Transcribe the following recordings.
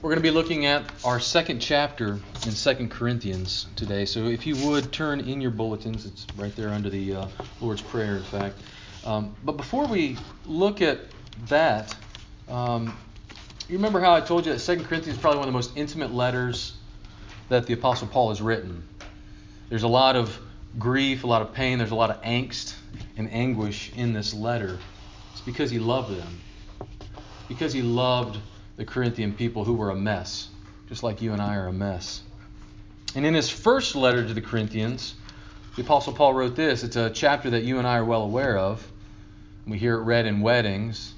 We're going to be looking at our second chapter in Second Corinthians today. So if you would turn in your bulletins, it's right there under the uh, Lord's Prayer, in fact. Um, but before we look at that, um, you remember how I told you that Second Corinthians is probably one of the most intimate letters that the Apostle Paul has written. There's a lot of grief, a lot of pain, there's a lot of angst and anguish in this letter. It's because he loved them. Because he loved the Corinthian people who were a mess, just like you and I are a mess. And in his first letter to the Corinthians, the Apostle Paul wrote this. It's a chapter that you and I are well aware of. We hear it read in weddings.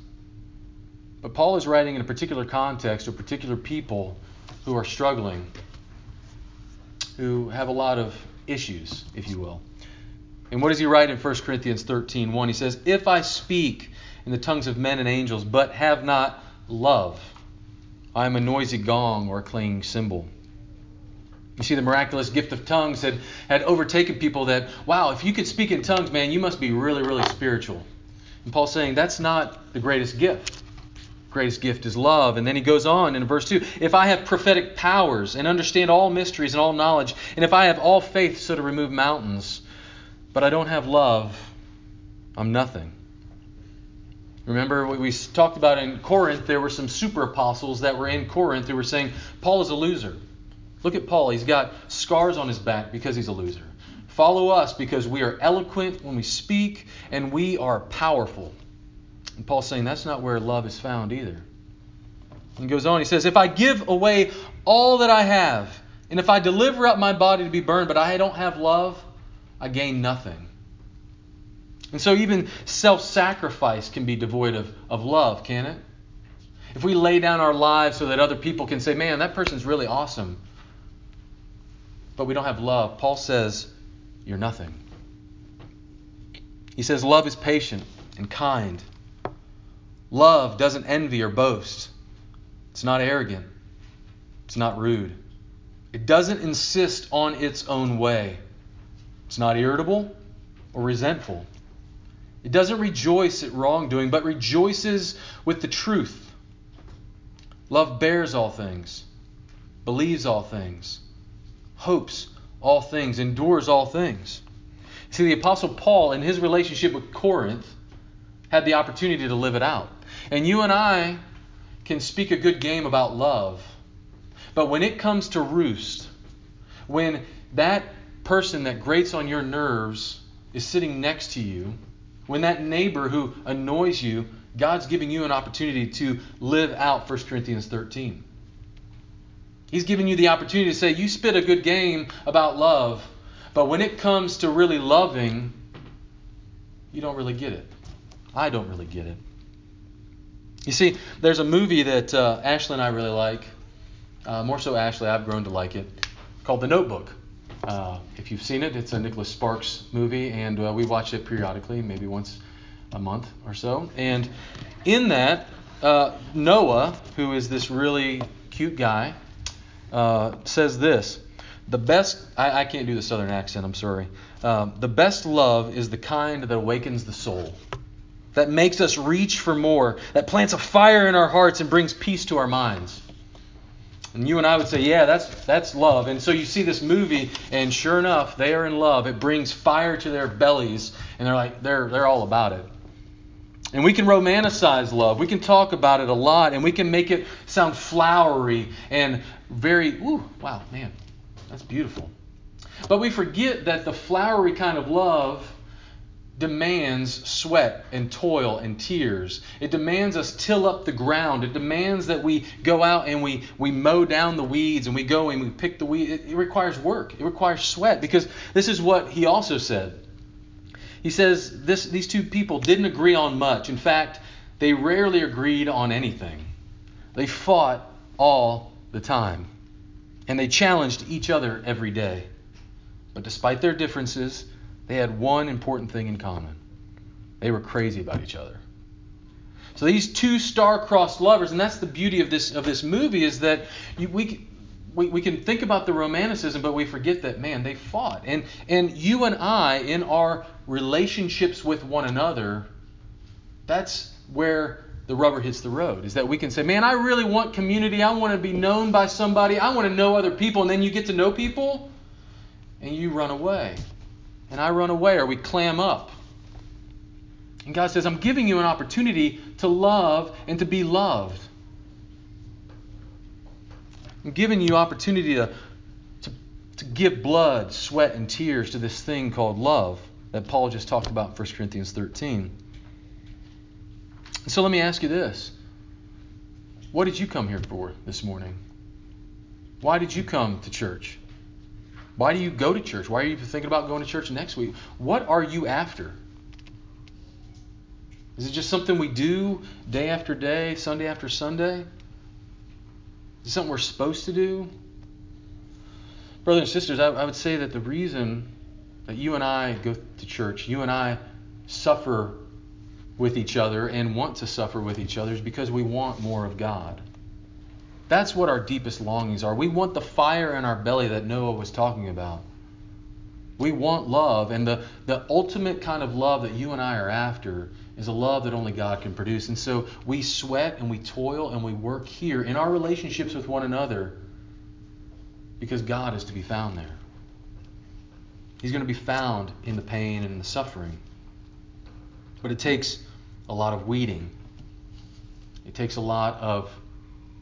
But Paul is writing in a particular context to particular people who are struggling, who have a lot of issues, if you will. And what does he write in 1 Corinthians 13 1? He says, If I speak in the tongues of men and angels, but have not love, I am a noisy gong or a clanging cymbal. You see, the miraculous gift of tongues had, had overtaken people that, wow, if you could speak in tongues, man, you must be really, really spiritual. And Paul's saying that's not the greatest gift. Greatest gift is love. And then he goes on in verse 2 If I have prophetic powers and understand all mysteries and all knowledge, and if I have all faith so to remove mountains, but I don't have love, I'm nothing. Remember, we talked about in Corinth, there were some super apostles that were in Corinth who were saying, Paul is a loser. Look at Paul. He's got scars on his back because he's a loser. Follow us because we are eloquent when we speak and we are powerful. And Paul's saying that's not where love is found either. He goes on, he says, If I give away all that I have, and if I deliver up my body to be burned, but I don't have love, I gain nothing. And so even self sacrifice can be devoid of, of love, can it? If we lay down our lives so that other people can say, man, that person's really awesome, but we don't have love, Paul says, you're nothing. He says, love is patient and kind. Love doesn't envy or boast. It's not arrogant. It's not rude. It doesn't insist on its own way. It's not irritable or resentful. It doesn't rejoice at wrongdoing, but rejoices with the truth. Love bears all things, believes all things, hopes all things, endures all things. See, the Apostle Paul, in his relationship with Corinth, had the opportunity to live it out. And you and I can speak a good game about love. But when it comes to roost, when that person that grates on your nerves is sitting next to you, when that neighbor who annoys you, God's giving you an opportunity to live out 1 Corinthians 13. He's giving you the opportunity to say, You spit a good game about love, but when it comes to really loving, you don't really get it. I don't really get it. You see, there's a movie that uh, Ashley and I really like. Uh, more so, Ashley, I've grown to like it, called The Notebook. Uh, if you've seen it, it's a Nicholas Sparks movie, and uh, we watch it periodically, maybe once a month or so. And in that, uh, Noah, who is this really cute guy, uh, says this. The best, I, I, can't do the southern accent, I'm sorry. Um, the best love is the kind that awakens the soul, that makes us reach for more, that plants a fire in our hearts and brings peace to our minds. And you and I would say, yeah, that's that's love. And so you see this movie, and sure enough, they are in love. It brings fire to their bellies, and they're like, they're they're all about it. And we can romanticize love. We can talk about it a lot, and we can make it sound flowery and very, ooh, wow, man, that's beautiful. But we forget that the flowery kind of love demands sweat and toil and tears. It demands us till up the ground. It demands that we go out and we, we mow down the weeds and we go and we pick the weeds. It, it requires work. It requires sweat because this is what he also said. He says this, these two people didn't agree on much. In fact, they rarely agreed on anything. They fought all the time. And they challenged each other every day. But despite their differences, they had one important thing in common they were crazy about each other. So these two star-crossed lovers, and that's the beauty of this of this movie, is that you, we, we we can think about the romanticism, but we forget that man they fought, and and you and I in our relationships with one another, that's where the rubber hits the road. Is that we can say, man, I really want community. I want to be known by somebody. I want to know other people. And then you get to know people and you run away. And I run away or we clam up. And God says, I'm giving you an opportunity to love and to be loved. I'm giving you opportunity to, to, to give blood, sweat, and tears to this thing called love that Paul just talked about in 1 Corinthians 13. So let me ask you this. What did you come here for this morning? Why did you come to church? Why do you go to church? Why are you thinking about going to church next week? What are you after? Is it just something we do day after day, Sunday after Sunday? Is it something we're supposed to do? Brothers and sisters, I, I would say that the reason that you and I go to church, you and I suffer with each other and want to suffer with each other is because we want more of God. That's what our deepest longings are. We want the fire in our belly that Noah was talking about. We want love, and the, the ultimate kind of love that you and I are after is a love that only God can produce. And so we sweat and we toil and we work here in our relationships with one another because God is to be found there. He's going to be found in the pain and the suffering. But it takes a lot of weeding, it takes a lot of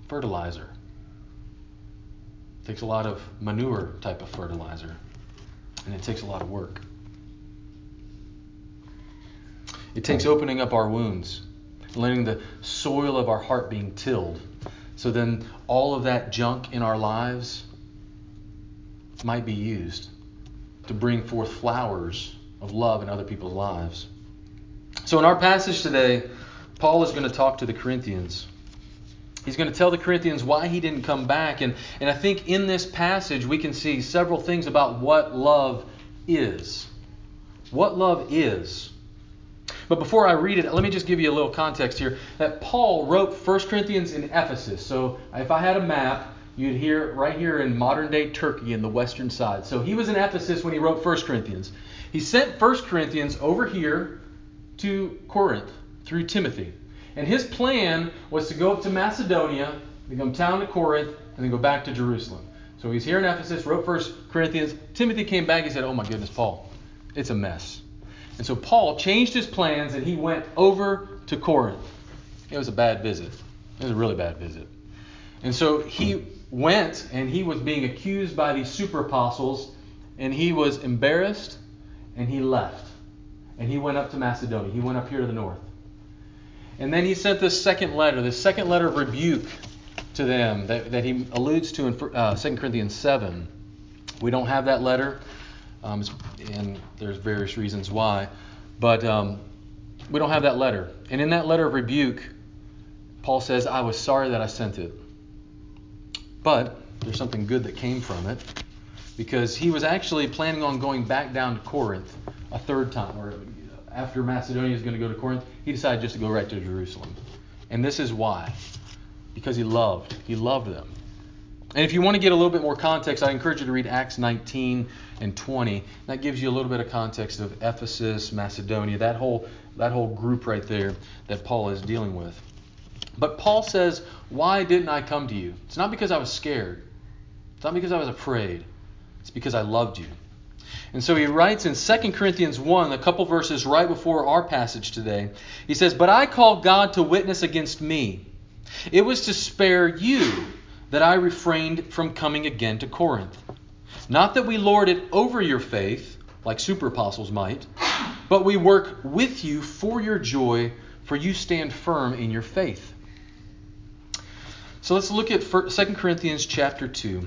fertilizer, it takes a lot of manure type of fertilizer, and it takes a lot of work. It takes opening up our wounds, letting the soil of our heart being tilled. So then all of that junk in our lives might be used to bring forth flowers of love in other people's lives. So in our passage today, Paul is going to talk to the Corinthians. He's going to tell the Corinthians why he didn't come back. And, and I think in this passage, we can see several things about what love is. What love is. But before I read it, let me just give you a little context here. That Paul wrote 1 Corinthians in Ephesus. So if I had a map, you'd hear right here in modern day Turkey in the western side. So he was in Ephesus when he wrote 1 Corinthians. He sent 1 Corinthians over here to Corinth through Timothy. And his plan was to go up to Macedonia, then come down to Corinth, and then go back to Jerusalem. So he's here in Ephesus, wrote 1 Corinthians. Timothy came back. He said, Oh my goodness, Paul, it's a mess. And so Paul changed his plans and he went over to Corinth. It was a bad visit. It was a really bad visit. And so he went and he was being accused by these super apostles and he was embarrassed and he left. And he went up to Macedonia. He went up here to the north. And then he sent this second letter, this second letter of rebuke to them that, that he alludes to in uh, 2 Corinthians 7. We don't have that letter. Um, and there's various reasons why. But um, we don't have that letter. And in that letter of rebuke, Paul says, I was sorry that I sent it. But there's something good that came from it because he was actually planning on going back down to Corinth a third time. Or after Macedonia is going to go to Corinth, he decided just to go right to Jerusalem. And this is why. Because he loved. He loved them. And if you want to get a little bit more context, I encourage you to read Acts 19 and 20. That gives you a little bit of context of Ephesus, Macedonia, that whole that whole group right there that Paul is dealing with. But Paul says, "Why didn't I come to you?" It's not because I was scared. It's not because I was afraid. It's because I loved you. And so he writes in 2 Corinthians 1, a couple verses right before our passage today. He says, "But I call God to witness against me. It was to spare you that I refrained from coming again to Corinth. Not that we lord it over your faith, like super apostles might, but we work with you for your joy, for you stand firm in your faith. So let's look at 2 Corinthians chapter 2.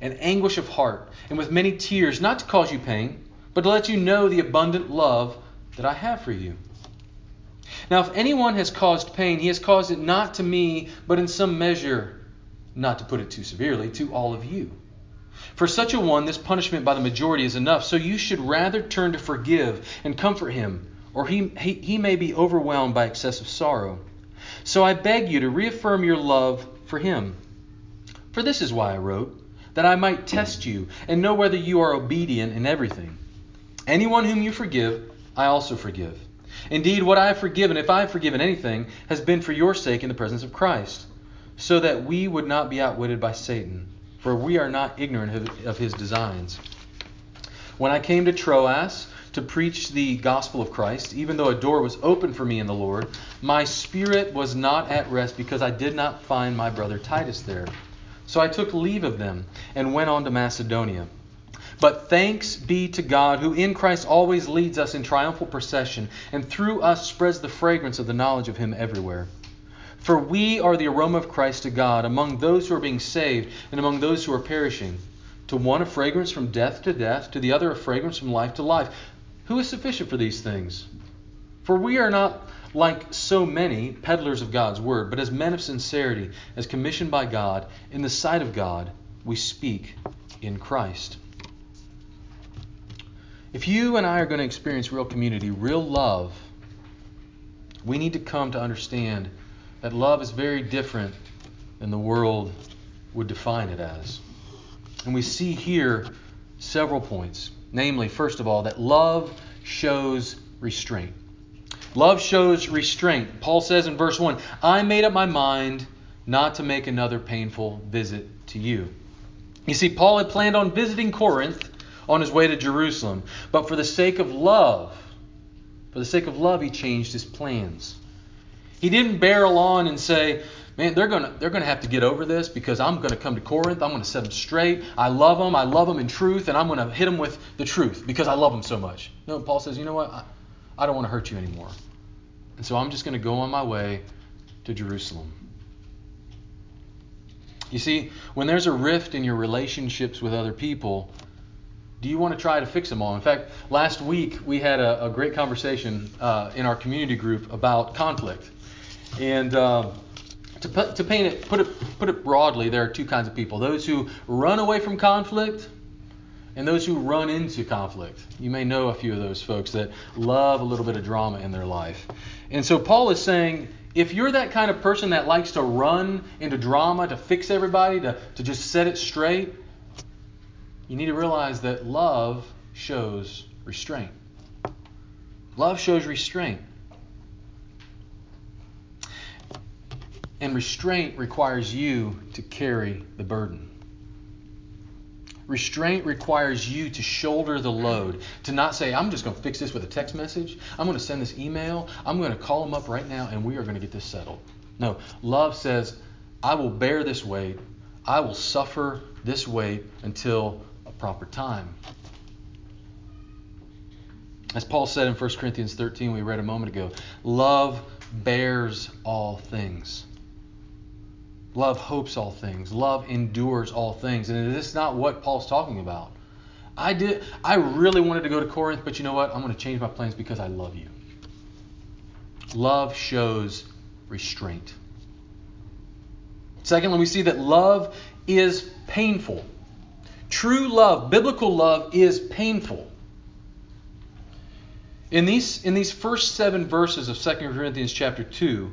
and anguish of heart, and with many tears, not to cause you pain, but to let you know the abundant love that I have for you. Now, if anyone has caused pain, he has caused it not to me, but in some measure, not to put it too severely, to all of you. For such a one, this punishment by the majority is enough. So you should rather turn to forgive and comfort him, or he, he, he may be overwhelmed by excessive sorrow. So I beg you to reaffirm your love for him. For this is why I wrote, that I might test you and know whether you are obedient in everything. Anyone whom you forgive, I also forgive. Indeed, what I have forgiven, if I have forgiven anything, has been for your sake in the presence of Christ, so that we would not be outwitted by Satan, for we are not ignorant of, his designs. When I came to Troas to preach the gospel of Christ, even though a door was open for me in the Lord, my spirit was not at rest because I did not find my brother Titus there. So I took leave of them and went on to Macedonia. But thanks be to God, who in Christ always leads us in triumphal procession, and through us spreads the fragrance of the knowledge of Him everywhere. For we are the aroma of Christ to God among those who are being saved and among those who are perishing. To one a fragrance from death to death, to the other a fragrance from life to life. Who is sufficient for these things? For we are not like so many peddlers of God's word, but as men of sincerity, as commissioned by God, in the sight of God, we speak in Christ. If you and I are going to experience real community, real love, we need to come to understand that love is very different than the world would define it as. And we see here several points. Namely, first of all, that love shows restraint. Love shows restraint. Paul says in verse 1 I made up my mind not to make another painful visit to you. You see, Paul had planned on visiting Corinth on his way to Jerusalem. But for the sake of love, for the sake of love, he changed his plans. He didn't barrel on and say, Man, they're gonna they're gonna have to get over this because I'm gonna come to Corinth. I'm gonna set them straight. I love them. I love them in truth, and I'm gonna hit them with the truth because I love them so much. No, Paul says, you know what? I, I don't want to hurt you anymore, and so I'm just gonna go on my way to Jerusalem. You see, when there's a rift in your relationships with other people, do you want to try to fix them all? In fact, last week we had a, a great conversation uh, in our community group about conflict. And uh, to, to paint it, put it, put it broadly, there are two kinds of people: those who run away from conflict, and those who run into conflict. You may know a few of those folks that love a little bit of drama in their life. And so Paul is saying, if you're that kind of person that likes to run into drama to fix everybody, to, to just set it straight, you need to realize that love shows restraint. Love shows restraint. And restraint requires you to carry the burden. Restraint requires you to shoulder the load, to not say, I'm just going to fix this with a text message. I'm going to send this email. I'm going to call them up right now and we are going to get this settled. No, love says, I will bear this weight. I will suffer this weight until a proper time. As Paul said in 1 Corinthians 13, we read a moment ago, love bears all things. Love hopes all things. Love endures all things. And this is not what Paul's talking about. I did I really wanted to go to Corinth, but you know what? I'm going to change my plans because I love you. Love shows restraint. Secondly, we see that love is painful. True love, biblical love, is painful. In these, in these first seven verses of 2 Corinthians chapter 2,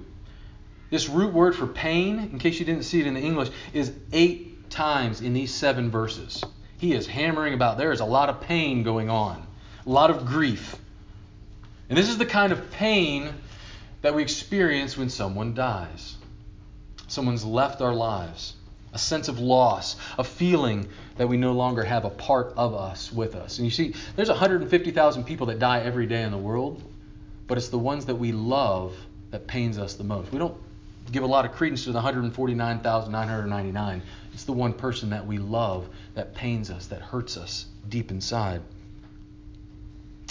this root word for pain, in case you didn't see it in the English, is eight times in these seven verses. He is hammering about there is a lot of pain going on, a lot of grief. And this is the kind of pain that we experience when someone dies. Someone's left our lives a sense of loss, a feeling that we no longer have a part of us with us. And you see, there's 150,000 people that die every day in the world, but it's the ones that we love that pains us the most. We don't give a lot of credence to the 149,999. It's the one person that we love that pains us, that hurts us deep inside.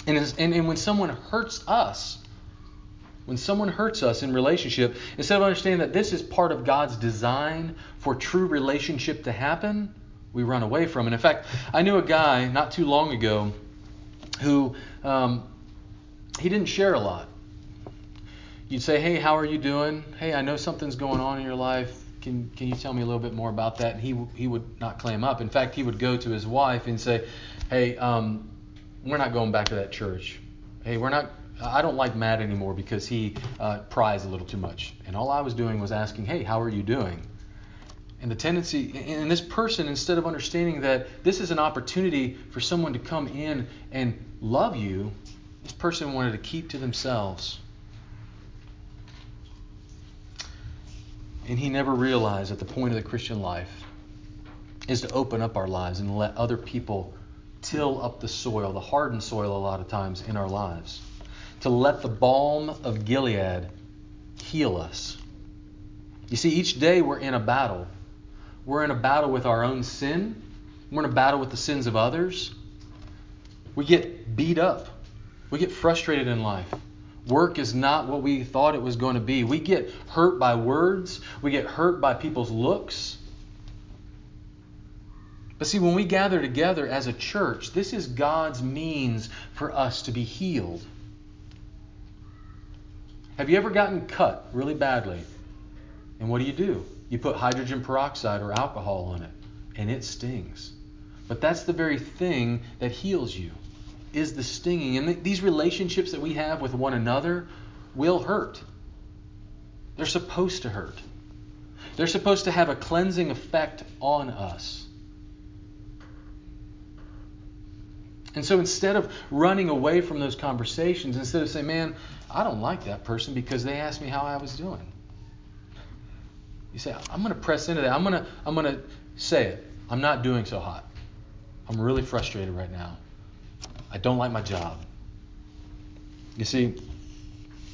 And, and, and when someone hurts us, when someone hurts us in relationship, instead of understanding that this is part of God's design for true relationship to happen, we run away from it. In fact, I knew a guy not too long ago who um, he didn't share a lot. You'd say, "Hey, how are you doing? Hey, I know something's going on in your life. Can can you tell me a little bit more about that?" And he he would not clam up. In fact, he would go to his wife and say, "Hey, um, we're not going back to that church. Hey, we're not. I don't like Matt anymore because he uh, pries a little too much. And all I was doing was asking, "Hey, how are you doing?" And the tendency, and this person, instead of understanding that this is an opportunity for someone to come in and love you, this person wanted to keep to themselves. And he never realized that the point of the Christian life is to open up our lives and let other people till up the soil, the hardened soil, a lot of times in our lives. To let the balm of Gilead heal us. You see, each day we're in a battle. We're in a battle with our own sin, we're in a battle with the sins of others. We get beat up, we get frustrated in life. Work is not what we thought it was going to be. We get hurt by words, we get hurt by people's looks. But see, when we gather together as a church, this is God's means for us to be healed. Have you ever gotten cut really badly? And what do you do? You put hydrogen peroxide or alcohol on it, and it stings. But that's the very thing that heals you is the stinging. And these relationships that we have with one another will hurt. They're supposed to hurt. They're supposed to have a cleansing effect on us. And so instead of running away from those conversations, instead of saying, man, I don't like that person because they asked me how I was doing. You say, I'm going to press into that. I'm going to, I'm going to say it. I'm not doing so hot. I'm really frustrated right now. I don't like my job. You see,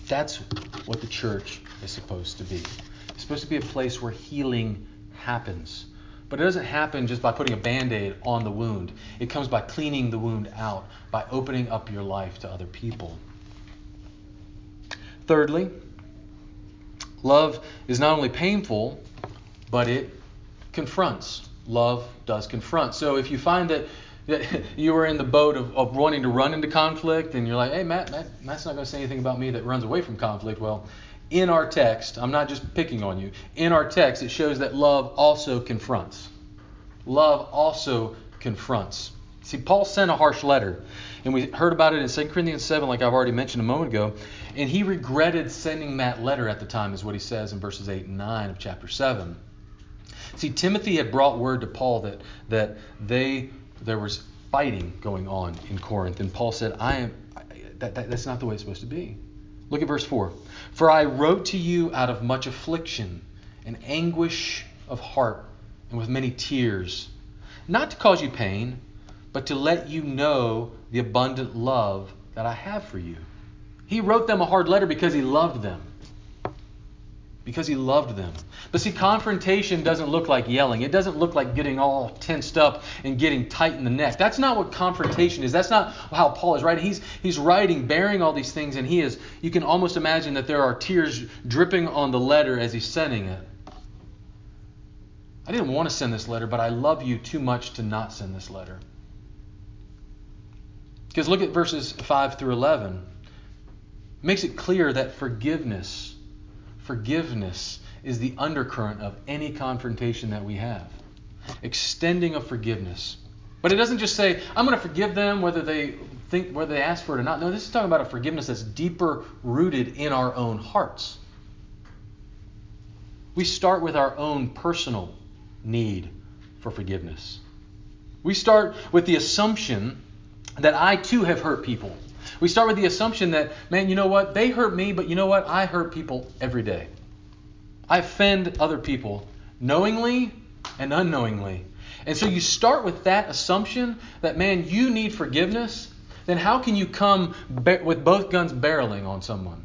that's what the church is supposed to be. It's supposed to be a place where healing happens. But it doesn't happen just by putting a band aid on the wound, it comes by cleaning the wound out, by opening up your life to other people. Thirdly, love is not only painful, but it confronts. Love does confront. So if you find that you were in the boat of, of wanting to run into conflict, and you're like, hey, Matt, Matt Matt's not going to say anything about me that runs away from conflict. Well, in our text, I'm not just picking on you, in our text, it shows that love also confronts. Love also confronts. See, Paul sent a harsh letter, and we heard about it in 2 Corinthians 7, like I've already mentioned a moment ago, and he regretted sending that letter at the time, is what he says in verses 8 and 9 of chapter 7. See, Timothy had brought word to Paul that, that they there was fighting going on in Corinth, and Paul said, "I am that, that, that's not the way it's supposed to be." Look at verse four. For I wrote to you out of much affliction and anguish of heart, and with many tears, not to cause you pain, but to let you know the abundant love that I have for you. He wrote them a hard letter because he loved them because he loved them. But see, confrontation doesn't look like yelling. It doesn't look like getting all tensed up and getting tight in the neck. That's not what confrontation is. That's not how Paul is writing. He's he's writing, bearing all these things, and he is. You can almost imagine that there are tears dripping on the letter as he's sending it. I didn't want to send this letter, but I love you too much to not send this letter. Because look at verses 5 through 11. It makes it clear that forgiveness Forgiveness is the undercurrent of any confrontation that we have. Extending of forgiveness. But it doesn't just say, I'm going to forgive them whether they think whether they ask for it or not. No, this is talking about a forgiveness that's deeper rooted in our own hearts. We start with our own personal need for forgiveness. We start with the assumption that I too have hurt people. We start with the assumption that, man, you know what? They hurt me, but you know what? I hurt people every day. I offend other people knowingly and unknowingly. And so you start with that assumption that, man, you need forgiveness. Then how can you come with both guns barreling on someone?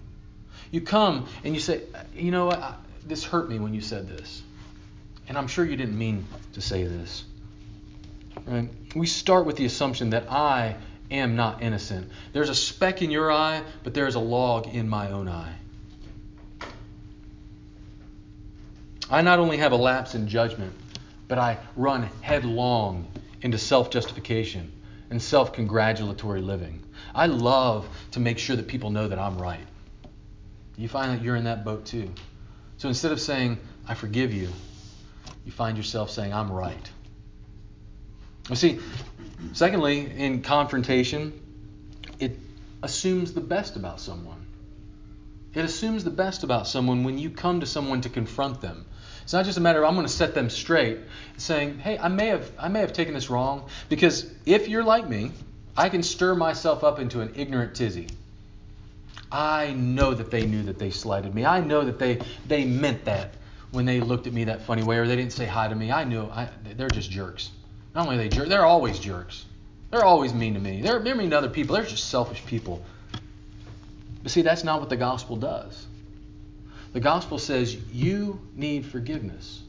You come and you say, you know what? This hurt me when you said this. And I'm sure you didn't mean to say this. Right? We start with the assumption that I am not innocent. There's a speck in your eye, but there's a log in my own eye. I not only have a lapse in judgment, but I run headlong into self justification and self congratulatory living. I love to make sure that people know that I'm right. You find that you're in that boat too. So instead of saying, I forgive you, you find yourself saying, I'm right. You see, secondly, in confrontation, it assumes the best about someone. It assumes the best about someone when you come to someone to confront them. It's not just a matter of I'm going to set them straight, saying, "Hey, I may have I may have taken this wrong." Because if you're like me, I can stir myself up into an ignorant tizzy. I know that they knew that they slighted me. I know that they they meant that when they looked at me that funny way or they didn't say hi to me. I knew I, they're just jerks. Not only they jerks, they're always jerks. They're always mean to me. They're, they're mean to other people. They're just selfish people. But see, that's not what the gospel does. The gospel says you need forgiveness.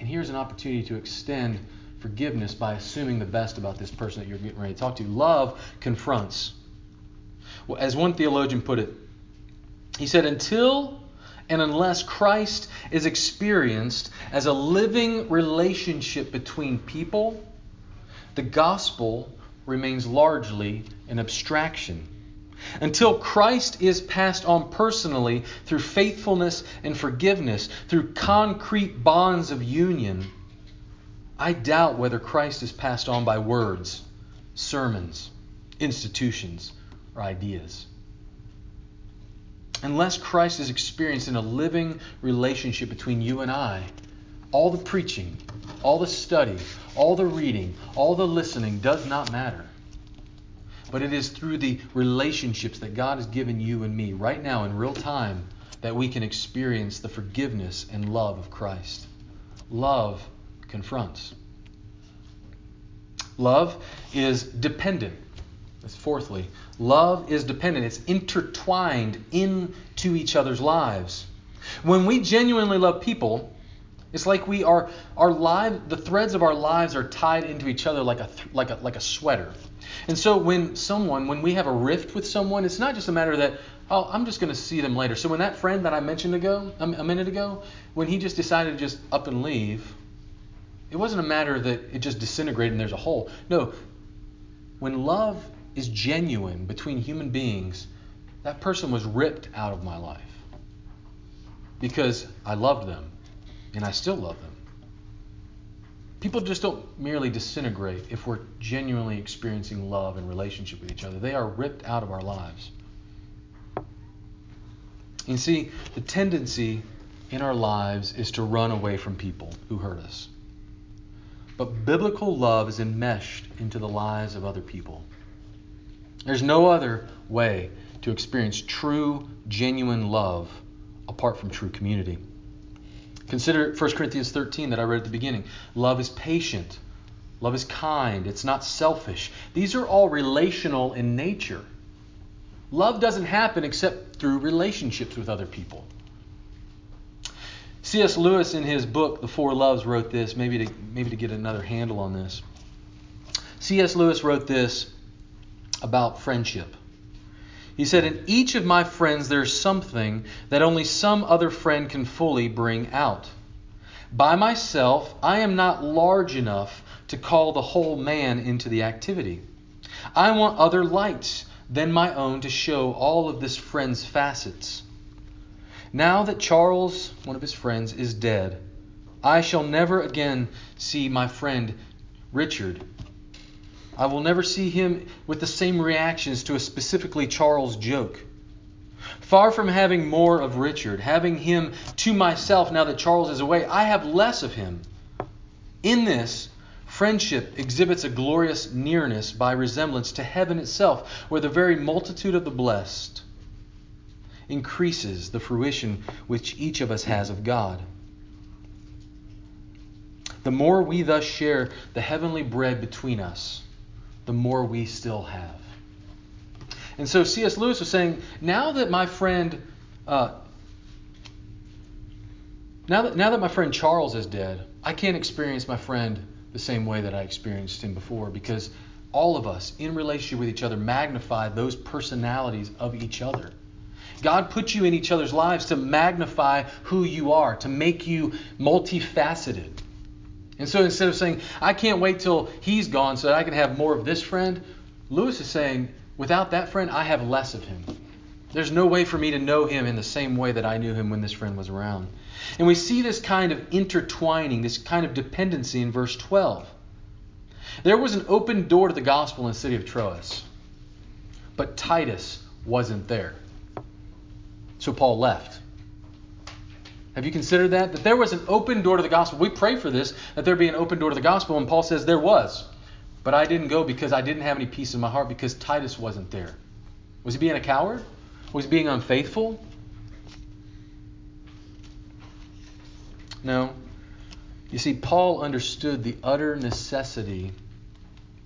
And here's an opportunity to extend forgiveness by assuming the best about this person that you're getting ready to talk to. Love confronts. Well, as one theologian put it, he said, until and unless Christ is experienced as a living relationship between people, the gospel remains largely an abstraction. Until Christ is passed on personally through faithfulness and forgiveness, through concrete bonds of union, I doubt whether Christ is passed on by words, sermons, institutions, or ideas. Unless Christ is experienced in a living relationship between you and I, all the preaching, all the study, all the reading, all the listening does not matter. But it is through the relationships that God has given you and me right now in real time that we can experience the forgiveness and love of Christ. Love confronts. Love is dependent. Fourthly. Love is dependent. It's intertwined into each other's lives. When we genuinely love people, it's like we are our live the threads of our lives are tied into each other like a like a like a sweater. And so when someone when we have a rift with someone, it's not just a matter that oh I'm just going to see them later. So when that friend that I mentioned ago a minute ago, when he just decided to just up and leave, it wasn't a matter that it just disintegrated and there's a hole. No, when love is genuine between human beings, that person was ripped out of my life because I loved them and I still love them. People just don't merely disintegrate if we're genuinely experiencing love and relationship with each other. They are ripped out of our lives. You see, the tendency in our lives is to run away from people who hurt us. But biblical love is enmeshed into the lives of other people. There's no other way to experience true, genuine love apart from true community. Consider 1 Corinthians 13 that I read at the beginning. Love is patient. Love is kind. It's not selfish. These are all relational in nature. Love doesn't happen except through relationships with other people. C.S. Lewis, in his book The Four Loves, wrote this, maybe to, maybe to get another handle on this. C.S. Lewis wrote this about friendship. He said, In each of my friends, there's something that only some other friend can fully bring out. By myself, I am not large enough to call the whole man into the activity. I want other lights than my own to show all of this friend's facets. Now that Charles, one of his friends, is dead, I shall never again see my friend Richard I will never see him with the same reactions to a specifically Charles joke. Far from having more of Richard, having him to myself now that Charles is away, I have less of him. In this, friendship exhibits a glorious nearness by resemblance to heaven itself, where the very multitude of the blessed increases the fruition which each of us has of God. The more we thus share the heavenly bread between us, the more we still have. And so C.S. Lewis was saying, now that my friend, uh, now that now that my friend Charles is dead, I can't experience my friend the same way that I experienced him before because all of us in relationship with each other magnify those personalities of each other. God put you in each other's lives to magnify who you are, to make you multifaceted. And so instead of saying, I can't wait till he's gone so that I can have more of this friend, Lewis is saying, without that friend, I have less of him. There's no way for me to know him in the same way that I knew him when this friend was around. And we see this kind of intertwining, this kind of dependency in verse 12. There was an open door to the gospel in the city of Troas, but Titus wasn't there. So Paul left. Have you considered that? That there was an open door to the gospel. We pray for this, that there be an open door to the gospel, and Paul says there was. But I didn't go because I didn't have any peace in my heart because Titus wasn't there. Was he being a coward? Was he being unfaithful? No. You see, Paul understood the utter necessity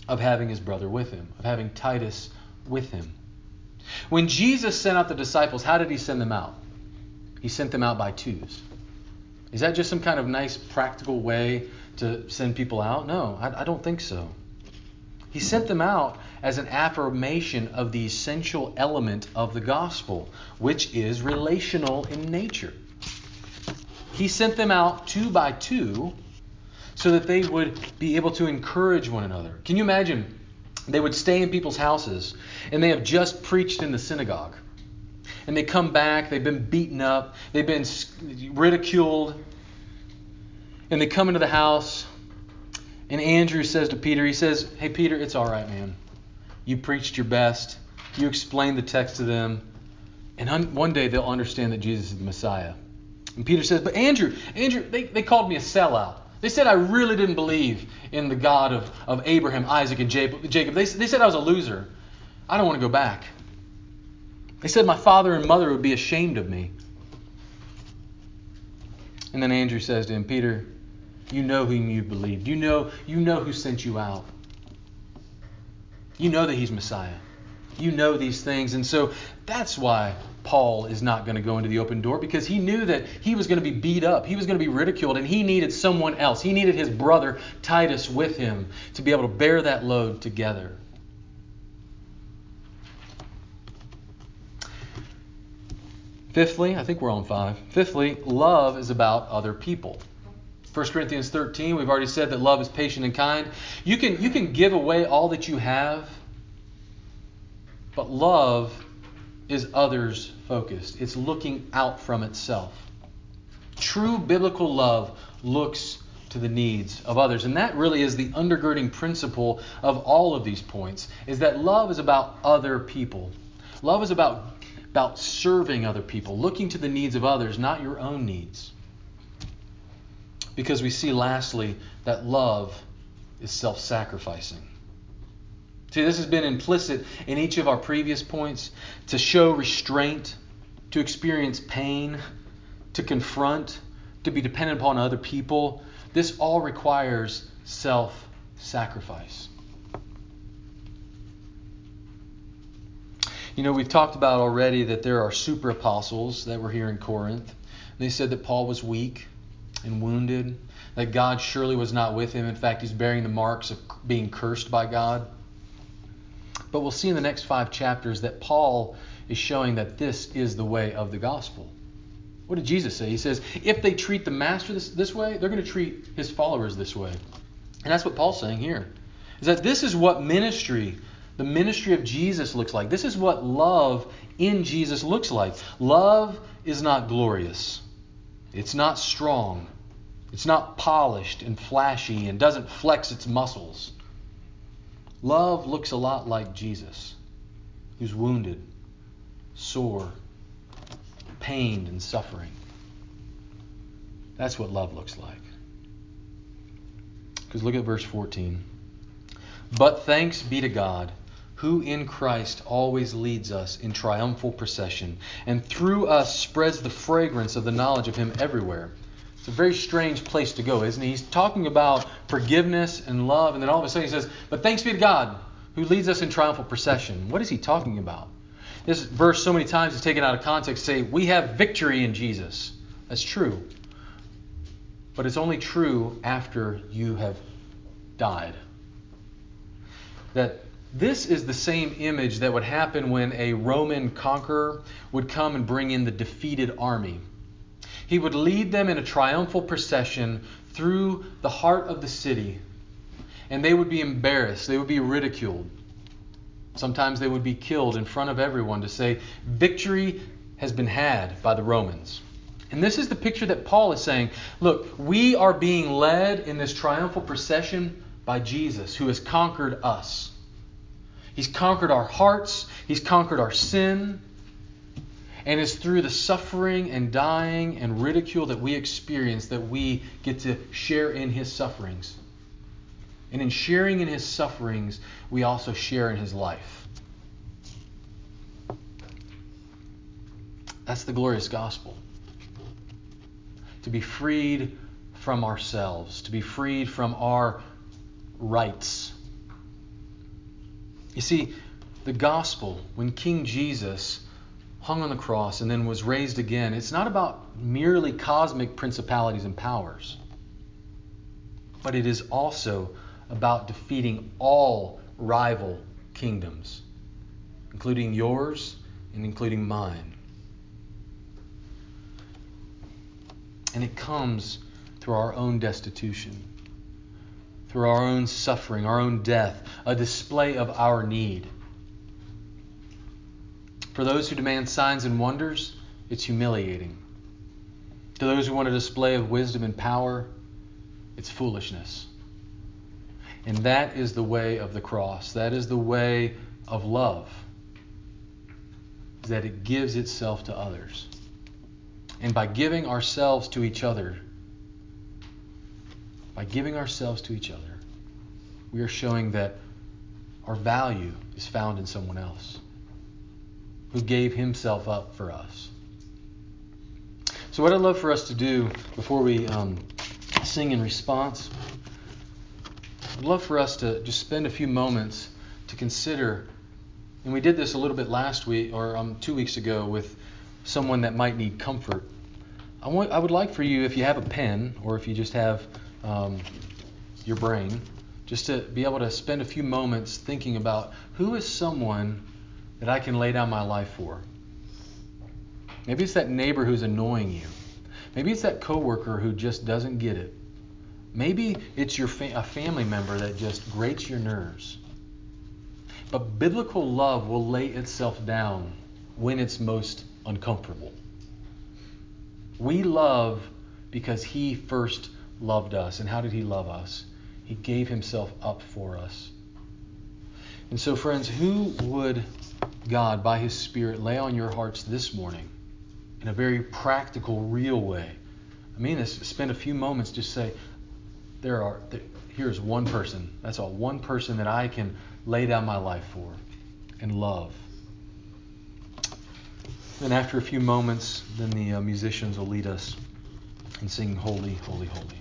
of having his brother with him, of having Titus with him. When Jesus sent out the disciples, how did he send them out? He sent them out by twos. Is that just some kind of nice practical way to send people out? No, I, I don't think so. He sent them out as an affirmation of the essential element of the gospel, which is relational in nature. He sent them out two by two so that they would be able to encourage one another. Can you imagine? They would stay in people's houses and they have just preached in the synagogue. And they come back, they've been beaten up, they've been ridiculed, and they come into the house. And Andrew says to Peter, he says, Hey, Peter, it's all right, man. You preached your best. You explained the text to them. And one day they'll understand that Jesus is the Messiah. And Peter says, But Andrew, Andrew, they, they called me a sellout. They said I really didn't believe in the God of, of Abraham, Isaac, and Jacob. They, they said I was a loser. I don't want to go back. They said my father and mother would be ashamed of me. And then Andrew says to him, Peter, you know whom you believed. You know, you know who sent you out. You know that he's Messiah. You know these things. And so that's why Paul is not going to go into the open door because he knew that he was going to be beat up. He was going to be ridiculed, and he needed someone else. He needed his brother Titus with him to be able to bear that load together. Fifthly, I think we're on five. Fifthly, love is about other people. 1 Corinthians 13, we've already said that love is patient and kind. You can, you can give away all that you have, but love is others focused. It's looking out from itself. True biblical love looks to the needs of others. And that really is the undergirding principle of all of these points is that love is about other people. Love is about about serving other people, looking to the needs of others, not your own needs. Because we see, lastly, that love is self sacrificing. See, this has been implicit in each of our previous points to show restraint, to experience pain, to confront, to be dependent upon other people. This all requires self sacrifice. You know, we've talked about already that there are super apostles that were here in Corinth. They said that Paul was weak and wounded, that God surely was not with him. In fact, he's bearing the marks of being cursed by God. But we'll see in the next five chapters that Paul is showing that this is the way of the gospel. What did Jesus say? He says, if they treat the master this, this way, they're going to treat his followers this way. And that's what Paul's saying here. Is that this is what ministry the ministry of Jesus looks like. This is what love in Jesus looks like. Love is not glorious, it's not strong, it's not polished and flashy and doesn't flex its muscles. Love looks a lot like Jesus, who's wounded, sore, pained, and suffering. That's what love looks like. Because look at verse 14. But thanks be to God who in Christ always leads us in triumphal procession, and through us spreads the fragrance of the knowledge of Him everywhere. It's a very strange place to go, isn't he? He's talking about forgiveness and love, and then all of a sudden he says, But thanks be to God who leads us in triumphal procession. What is he talking about? This verse, so many times, is taken out of context say, We have victory in Jesus. That's true. But it's only true after you have died. That this is the same image that would happen when a Roman conqueror would come and bring in the defeated army. He would lead them in a triumphal procession through the heart of the city, and they would be embarrassed, they would be ridiculed. Sometimes they would be killed in front of everyone to say, Victory has been had by the Romans. And this is the picture that Paul is saying look, we are being led in this triumphal procession by Jesus, who has conquered us. He's conquered our hearts, He's conquered our sin. And it's through the suffering and dying and ridicule that we experience that we get to share in His sufferings. And in sharing in His sufferings, we also share in His life. That's the glorious gospel to be freed from ourselves, to be freed from our rights. You see, the gospel, when King Jesus hung on the cross and then was raised again, it's not about merely cosmic principalities and powers, but it is also about defeating all rival kingdoms, including yours and including mine. And it comes through our own destitution, through our own suffering, our own death, a display of our need. For those who demand signs and wonders, it's humiliating. To those who want a display of wisdom and power, it's foolishness. And that is the way of the cross. That is the way of love. That it gives itself to others. And by giving ourselves to each other, by giving ourselves to each other, we are showing that our value is found in someone else who gave himself up for us. So, what I'd love for us to do before we um, sing in response, I'd love for us to just spend a few moments to consider, and we did this a little bit last week or um, two weeks ago with someone that might need comfort. I, want, I would like for you, if you have a pen or if you just have um, your brain, just to be able to spend a few moments thinking about who is someone that I can lay down my life for. Maybe it's that neighbor who's annoying you. Maybe it's that coworker who just doesn't get it. Maybe it's your fa- a family member that just grates your nerves. But biblical love will lay itself down when it's most uncomfortable. We love because He first loved us. And how did He love us? He gave Himself up for us. And so, friends, who would God, by His Spirit, lay on your hearts this morning in a very practical, real way? I mean this, spend a few moments just say, there are, there, here's one person. That's all. One person that I can lay down my life for and love. Then, after a few moments, then the uh, musicians will lead us in singing Holy, Holy, Holy.